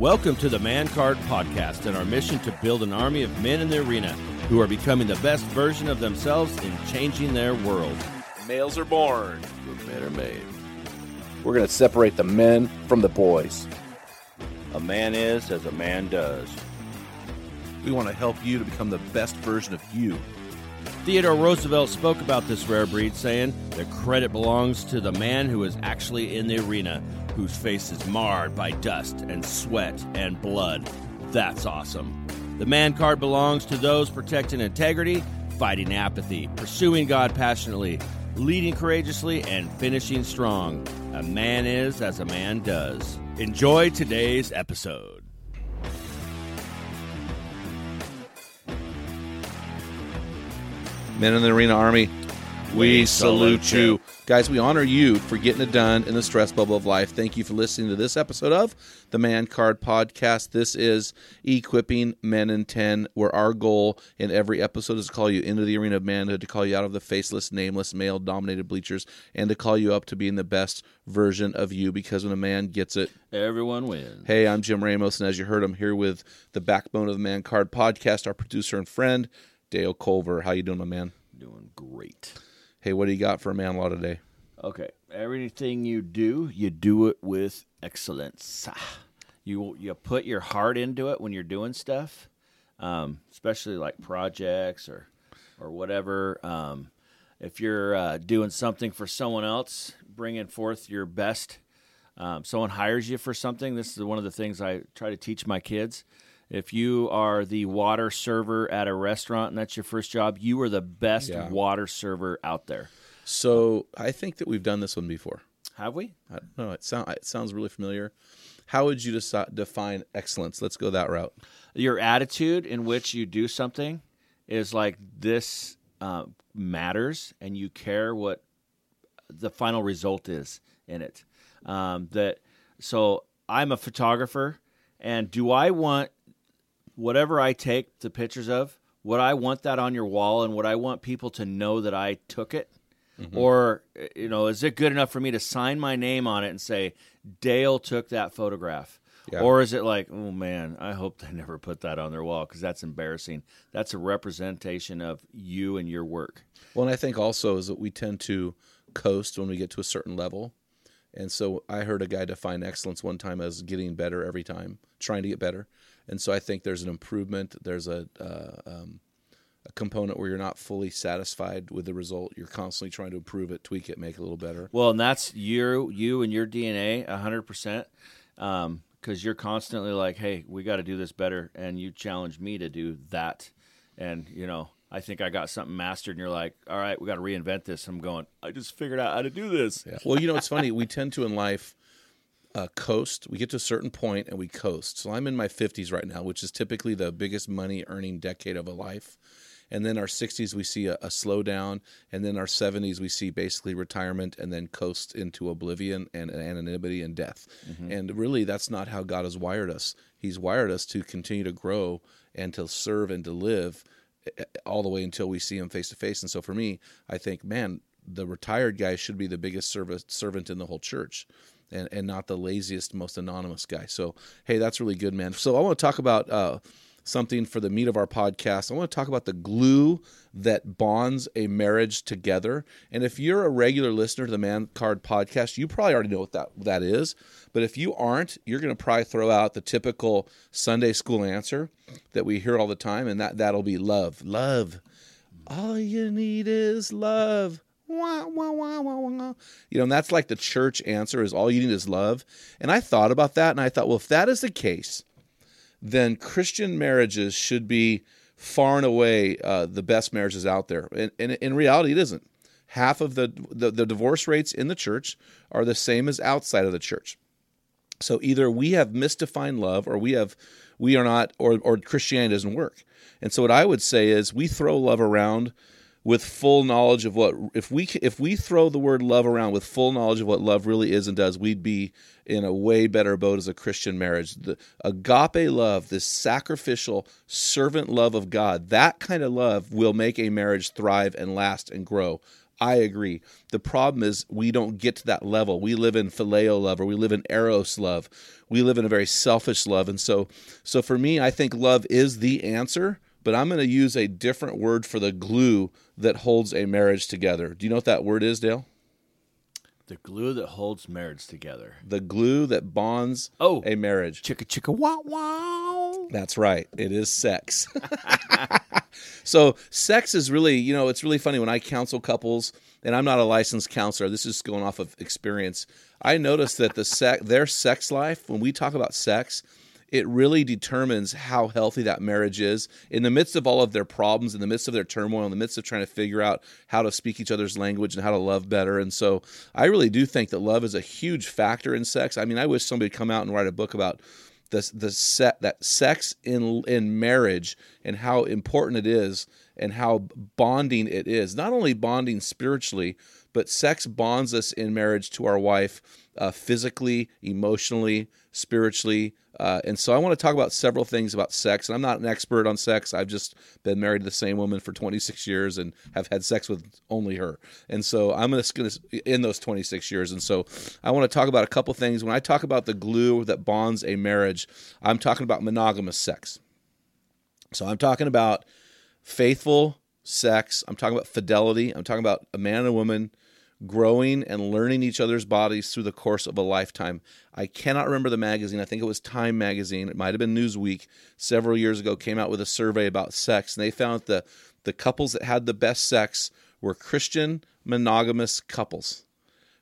Welcome to the Man Card Podcast and our mission to build an army of men in the arena who are becoming the best version of themselves in changing their world. Males are born, but men are made. We're going to separate the men from the boys. A man is as a man does. We want to help you to become the best version of you. Theodore Roosevelt spoke about this rare breed, saying, The credit belongs to the man who is actually in the arena, whose face is marred by dust and sweat and blood. That's awesome. The man card belongs to those protecting integrity, fighting apathy, pursuing God passionately, leading courageously, and finishing strong. A man is as a man does. Enjoy today's episode. Men in the Arena Army, we, We salute salute you. you. Guys, we honor you for getting it done in the stress bubble of life. Thank you for listening to this episode of the Man Card Podcast. This is Equipping Men in 10, where our goal in every episode is to call you into the arena of manhood, to call you out of the faceless, nameless, male dominated bleachers, and to call you up to being the best version of you because when a man gets it, Everyone wins. Hey, I'm Jim Ramos, and as you heard, I'm here with the backbone of the Man Card Podcast, our producer and friend, Dale Culver. How you doing, my man? Doing great. Hey, what do you got for a man law today? Okay. Everything you do, you do it with excellence. You you put your heart into it when you're doing stuff, um, especially like projects or or whatever. Um, if you're uh, doing something for someone else, bringing forth your best. Um, someone hires you for something. This is one of the things I try to teach my kids. If you are the water server at a restaurant and that's your first job, you are the best Yeah. water server out there. So I think that we've done this one before. Have we? I don't know. It, sound, it sounds really familiar. How would you deci- define excellence? Let's go that route. your attitude in which you do something is like this uh, matters and you care what the final result is in it um, that so i'm a photographer and do i want whatever i take the pictures of would i want that on your wall and would i want people to know that i took it mm-hmm. or eh, you know is it good enough for me to sign my name on it and say dale took that photograph Yeah. or is it like, oh man, I hope they never put that on their wall because that's embarrassing. That's a representation of you and your work. Well, and I think also is that we tend to coast when we get to a certain level. And so I heard a guy define excellence one time as getting better every time, trying to get better. And so I think there's an improvement. There's a uh, um, a component where you're not fully satisfied with the result. You're constantly trying to improve it, tweak it, make it a little better. Well, and that's you, you and your DNA, hundred percent, because you're constantly like, hey, we got to do this better, and you challenge me to do that, and you know. I think I got something mastered, and you're like, "All right, we got to reinvent this." I'm going. I just figured out how to do this. Yeah. Well, you know, it's funny. We tend to in life uh, coast. We get to a certain point and we coast. So I'm in my 50s right now, which is typically the biggest money earning decade of a life. And then our 60s, we see a, a slowdown. And then our 70s, we see basically retirement and then coast into oblivion and, anonymity and death. And really, that's not how God has wired us. He's wired us to continue to grow and to serve and to live eh, all the way until we see Him face to face. And so for me, I think, man, the retired guy should be the biggest servant servant in the whole church and, and not the laziest most anonymous guy so hey that's really good man so i want to talk about uh, something for the meat of our podcast. I want to talk about the glue that bonds a marriage together. And if you're a regular listener to the Man Card podcast, you probably already know what that that is. But if you aren't, you're going to probably throw out the typical Sunday school answer that we hear all the time, and that that'll be love, love. All you need is love. Wah, wah, wah, wah, wah. You know, and that's like the church answer is all you need is love. And I thought about that and I thought, well, if that is the case, then Christian marriages should be far and away uh, the best marriages out there. And, and, in reality, it isn't. Half of the, the, the divorce rates in the church are the same as outside of the church. So either we have misdefined love or we have we are not or or Christianity doesn't work. And so what I would say is we throw love around with full knowledge of what if we if we throw the word love around with full knowledge of what love really is and does we'd be in a way better boat as a christian marriage the agape love this sacrificial servant love of god that kind of love will make a marriage thrive and last and grow I agree. The problem is we don't get to that level. We live in phileo love or we live in eros love. We live in a very selfish love. And so so for me, I think love is the answer but I'm going to use a different word for the glue that holds a marriage together. Do you know what that word is, Dale? The glue that holds marriage together. The glue that bonds oh, a marriage. Chicka chicka wow wow. That's right. It is sex. so sex is really, you know, it's really funny when I counsel couples, and I'm not a licensed counselor. This is going off of experience. I notice that the sex, their sex life, when we talk about sex, it really determines how healthy that marriage is in the midst of all of their problems, in the midst of their turmoil, in the midst of trying to figure out how to speak each other's language and how to love better. And so I really do think that love is a huge factor in sex. I mean, I wish somebody would come out and write a book about the the set that sex in in marriage and how important it is and how bonding it is. Not only bonding spiritually, but sex bonds us in marriage to our wife uh, physically, emotionally, spiritually. Uh, and so I want to talk about several things about sex. And I'm not an expert on sex. I've just been married to the same woman for 26 years and have had sex with only her. And so I'm just going to, in those 26 years. And so I want to talk about a couple things. When I talk about the glue that bonds a marriage, I'm talking about monogamous sex. So I'm talking about faithful sex. I'm talking about fidelity. I'm talking about a man and a woman growing and learning each other's bodies through the course of a lifetime. I cannot remember the magazine. I think it was Time magazine. It might have been Newsweek several years ago came out with a survey about sex and they found that the the couples that had the best sex were Christian monogamous couples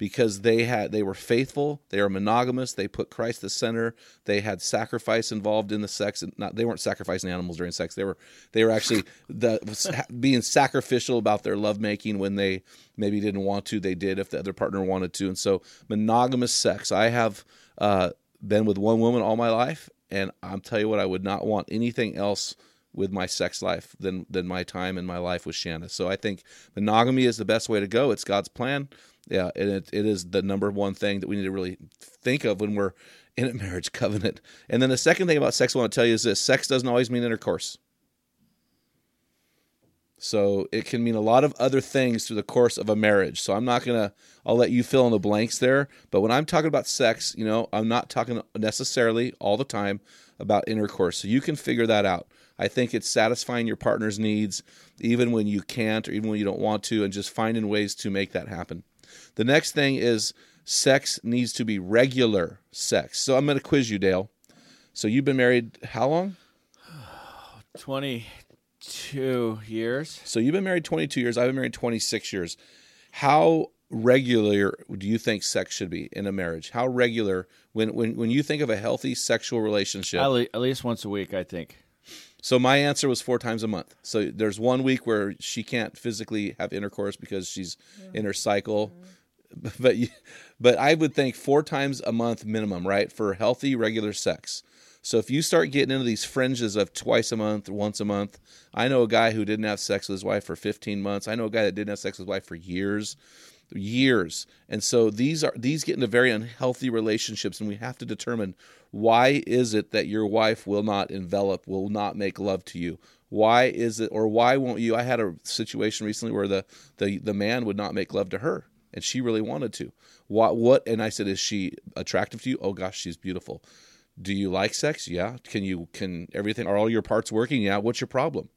because they had they were faithful, they were monogamous, they put Christ the center, they had sacrifice involved in the sex, not they weren't sacrificing animals during sex. They were they were actually the being sacrificial about their lovemaking when they maybe didn't want to, they did if the other partner wanted to, and so monogamous sex. I have uh, been with one woman all my life, and I'm tell you what, I would not want anything else with my sex life than than my time in my life with Shanna. So I think monogamy is the best way to go. It's God's plan yeah, and it, it is the number one thing that we need to really think of when we're in a marriage covenant. And then the second thing about sex I want to tell you is this sex doesn't always mean intercourse. So it can mean a lot of other things through the course of a marriage. So I'm not going to, I'll let you fill in the blanks there. But when I'm talking about sex, you know, I'm not talking necessarily all the time about intercourse. So you can figure that out. I think it's satisfying your partner's needs even when you can't or even when you don't want to, and just finding ways to make that happen. The next thing is sex needs to be regular sex. So I'm going to quiz you, Dale. So you've been married how long? 22 years. So you've been married 22 years. I've been married 26 years. How regular do you think sex should be in a marriage? How regular when when when you think of a healthy sexual relationship? At least once a week, I think. So my answer was four times a month. So there's one week where she can't physically have intercourse because she's yeah. in her cycle. Mm-hmm. But but I would think four times a month minimum, right, for healthy regular sex. So if you start getting into these fringes of twice a month, once a month, I know a guy who didn't have sex with his wife for 15 months. I know a guy that didn't have sex with his wife for years years. And so these are these get into very unhealthy relationships and we have to determine why is it that your wife will not envelop, will not make love to you? Why is it or why won't you? I had a situation recently where the the, the man would not make love to her and she really wanted to. What what and I said, Is she attractive to you? Oh gosh, she's beautiful. Do you like sex? Yeah. Can you can everything are all your parts working? Yeah. What's your problem?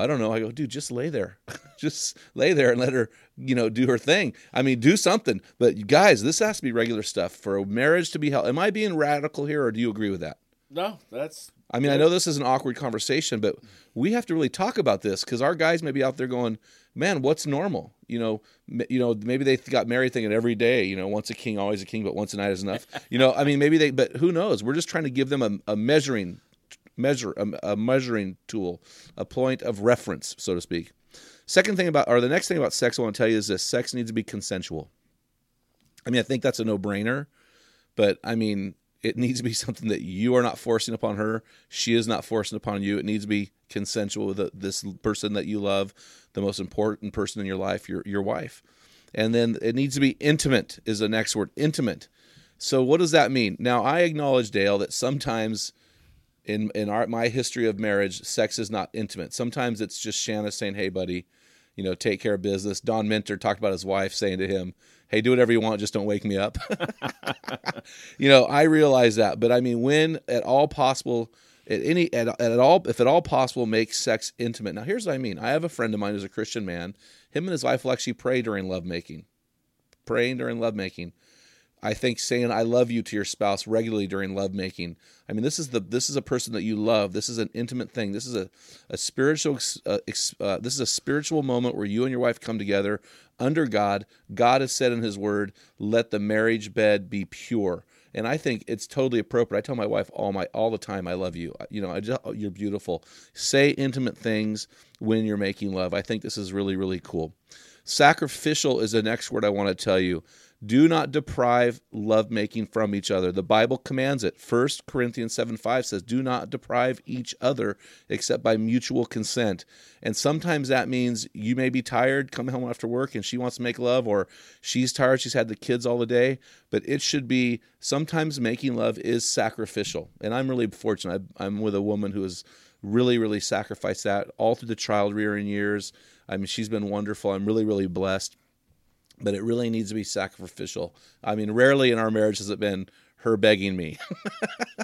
I don't know. I go, dude, just lay there. just lay there and let her, you know, do her thing. I mean, do something. But you guys, this has to be regular stuff for a marriage to be held. Am I being radical here or do you agree with that? No, that's I mean, I know this is an awkward conversation, but we have to really talk about this because our guys may be out there going, "Man, what's normal?" You know, m- you know, maybe they got married thinking every day, you know, once a king, always a king, but once a night is enough. you know, I mean, maybe they, but who knows? We're just trying to give them a, a measuring measure, a, a measuring tool, a point of reference, so to speak. Second thing about, or the next thing about sex, I want to tell you is this: sex needs to be consensual. I mean, I think that's a no-brainer, but I mean, it needs to be something that you are not forcing upon her. She is not forcing upon you. It needs to be consensual with this person that you love, the most important person in your life, your your wife. And then it needs to be intimate is the next word, intimate. So what does that mean? Now I acknowledge Dale that sometimes in in our my history of marriage, sex is not intimate. Sometimes it's just Shanna saying, "Hey, buddy, you know, take care of business." Don Minter talked about his wife saying to him, "Hey, do whatever you want, just don't wake me up." you know, I realize that, but I mean, when at all possible, at any at, at all, if at all possible, make sex intimate. Now, here's what I mean. I have a friend of mine who's a Christian man. Him and his wife will actually pray during lovemaking, praying during lovemaking. I think saying "I love you" to your spouse regularly during lovemaking. I mean, this is the this is a person that you love. This is an intimate thing. This is a a spiritual uh, uh, this is a spiritual moment where you and your wife come together under God. God has said in His Word, "Let the marriage bed be pure." And I think it's totally appropriate. I tell my wife all my all the time, "I love you." You know, just, you're beautiful. Say intimate things when you're making love. I think this is really really cool. Sacrificial is the next word I want to tell you. Do not deprive lovemaking from each other. The Bible commands it. 1 Corinthians 7 5 says, Do not deprive each other except by mutual consent. And sometimes that means you may be tired, come home after work, and she wants to make love, or she's tired, she's had the kids all the day. But it should be sometimes making love is sacrificial. And I'm really fortunate. I'm with a woman who has really, really sacrificed that all through the child rearing years. I mean, she's been wonderful. I'm really, really blessed but it really needs to be sacrificial. I mean, rarely in our marriage has it been her begging me.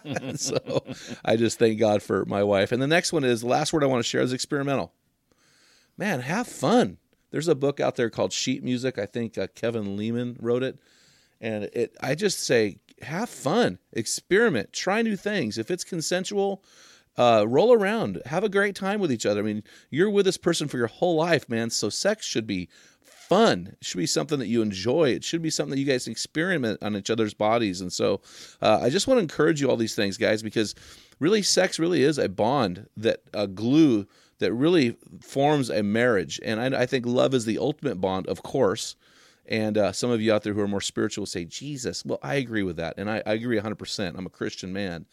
so I just thank God for my wife. And the next one is the last word I want to share is experimental. Man, have fun. There's a book out there called Sheet Music. I think uh, Kevin Leman wrote it. And it I just say have fun, experiment, try new things. If it's consensual, uh, roll around, have a great time with each other. I mean, you're with this person for your whole life, man. So sex should be fun. It should be something that you enjoy. It should be something that you guys experiment on each other's bodies. And so uh, I just want to encourage you all these things, guys, because really sex really is a bond that a glue that really forms a marriage. And I, I think love is the ultimate bond, of course. And uh, some of you out there who are more spiritual say, Jesus. Well, I agree with that. And I, I agree 100%. I'm a Christian man.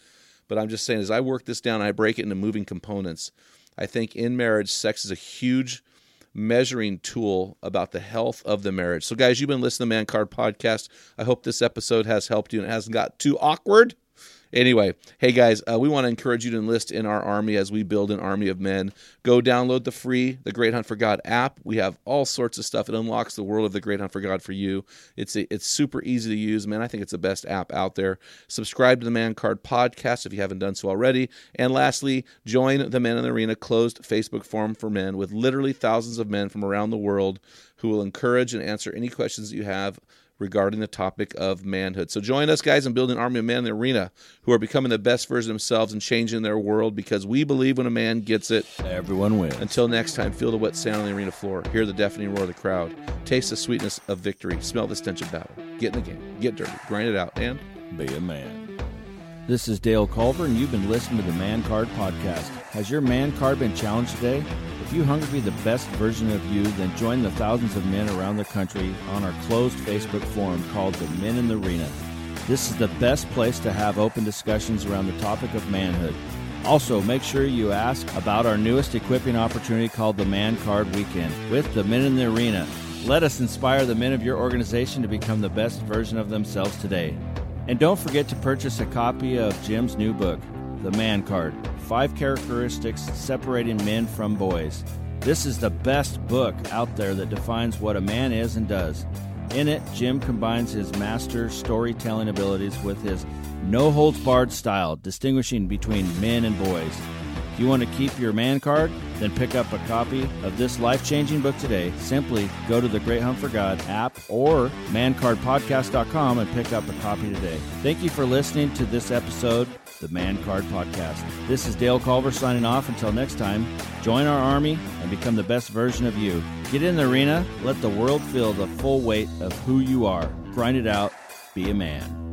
But I'm just saying, as I work this down, I break it into moving components. I think in marriage, sex is a huge measuring tool about the health of the marriage. So, guys, you've been listening to Man Card Podcast. I hope this episode has helped you and it hasn't got too awkward. Anyway, hey guys, uh, we want to encourage you to enlist in our army as we build an army of men. Go download the free The Great Hunt for God app. We have all sorts of stuff. It unlocks the world of The Great Hunt for God for you. It's a, it's super easy to use, man. I think it's the best app out there. Subscribe to the Man Card podcast if you haven't done so already. And lastly, join the Men in the Arena closed Facebook forum for men with literally thousands of men from around the world who will encourage and answer any questions that you have regarding the topic of manhood. So join us, guys, in building an army of men in the arena who are becoming the best version of themselves and changing their world because we believe when a man gets it, everyone wins. Until next time, feel the wet sand on the arena floor, hear the deafening roar of the crowd, taste the sweetness of victory, smell the stench of battle, get in the game, get dirty, grind it out, and be a man. This is Dale Culver, and you've been listening to the Man Card Podcast. Has your man card been challenged today? If you hunger to be the best version of you, then join the thousands of men around the country on our closed Facebook forum called the Men in the Arena. This is the best place to have open discussions around the topic of manhood. Also, make sure you ask about our newest equipping opportunity called the Man Card Weekend with the Men in the Arena. Let us inspire the men of your organization to become the best version of themselves today. And don't forget to purchase a copy of Jim's new book, The Man Card Five Characteristics Separating Men from Boys. This is the best book out there that defines what a man is and does. In it, Jim combines his master storytelling abilities with his no holds barred style, distinguishing between men and boys. If you want to keep your man card, then pick up a copy of this life changing book today. Simply go to the Great Hunt for God app or mancardpodcast.com and pick up a copy today. Thank you for listening to this episode, the Man Card Podcast. This is Dale Culver signing off. Until next time, join our army and become the best version of you. Get in the arena, let the world feel the full weight of who you are. Grind it out, be a man.